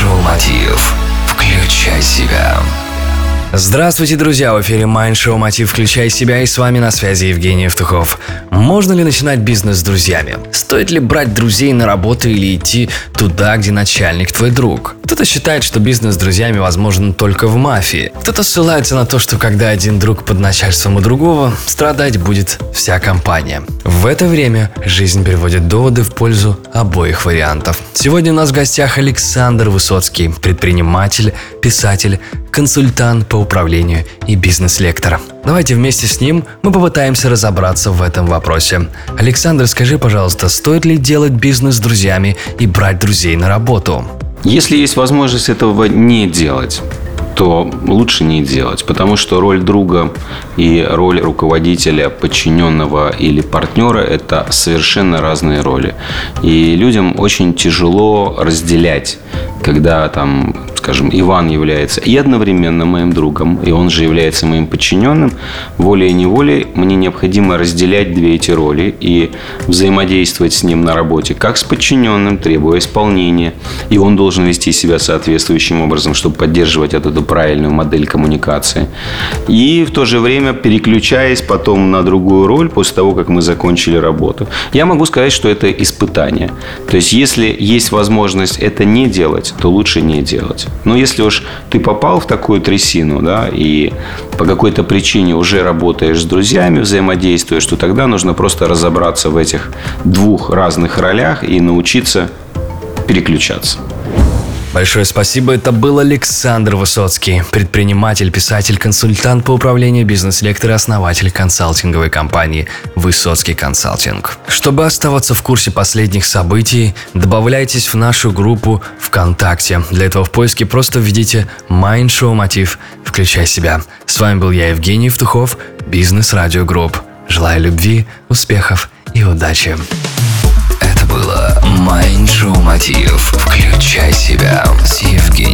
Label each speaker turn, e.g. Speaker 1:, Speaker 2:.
Speaker 1: Майншоу Мотив. Включай себя.
Speaker 2: Здравствуйте, друзья! В эфире Mind Show Мотив «Включай себя» и с вами на связи Евгений Евтухов. Можно ли начинать бизнес с друзьями? Стоит ли брать друзей на работу или идти туда, где начальник твой друг? Кто-то считает, что бизнес с друзьями возможен только в мафии. Кто-то ссылается на то, что когда один друг под начальством у другого, страдать будет вся компания. В это время жизнь переводит доводы в пользу обоих вариантов. Сегодня у нас в гостях Александр Высоцкий, предприниматель, писатель, консультант по управлению и бизнес-лектор. Давайте вместе с ним мы попытаемся разобраться в этом вопросе. Александр, скажи, пожалуйста, стоит ли делать бизнес с друзьями и брать друзей на работу?
Speaker 3: Если есть возможность этого не делать, то лучше не делать, потому что роль друга и роль руководителя, подчиненного или партнера – это совершенно разные роли. И людям очень тяжело разделять, когда там скажем, Иван является и одновременно моим другом, и он же является моим подчиненным, волей-неволей мне необходимо разделять две эти роли и взаимодействовать с ним на работе, как с подчиненным, требуя исполнения, и он должен вести себя соответствующим образом, чтобы поддерживать эту правильную модель коммуникации. И в то же время переключаясь потом на другую роль после того, как мы закончили работу. Я могу сказать, что это испытание. То есть, если есть возможность это не делать, то лучше не делать. Но если уж ты попал в такую трясину, да, и по какой-то причине уже работаешь с друзьями, взаимодействуешь, то тогда нужно просто разобраться в этих двух разных ролях и научиться переключаться.
Speaker 2: Большое спасибо, это был Александр Высоцкий, предприниматель, писатель, консультант по управлению бизнес-лектор и основатель консалтинговой компании «Высоцкий консалтинг». Чтобы оставаться в курсе последних событий, добавляйтесь в нашу группу ВКонтакте. Для этого в поиске просто введите «Mind Show Мотив», включай себя. С вами был я, Евгений Евтухов, Бизнес Радио Групп. Желаю любви, успехов и удачи
Speaker 1: было Mind Show Мотив. Включай себя. Севки.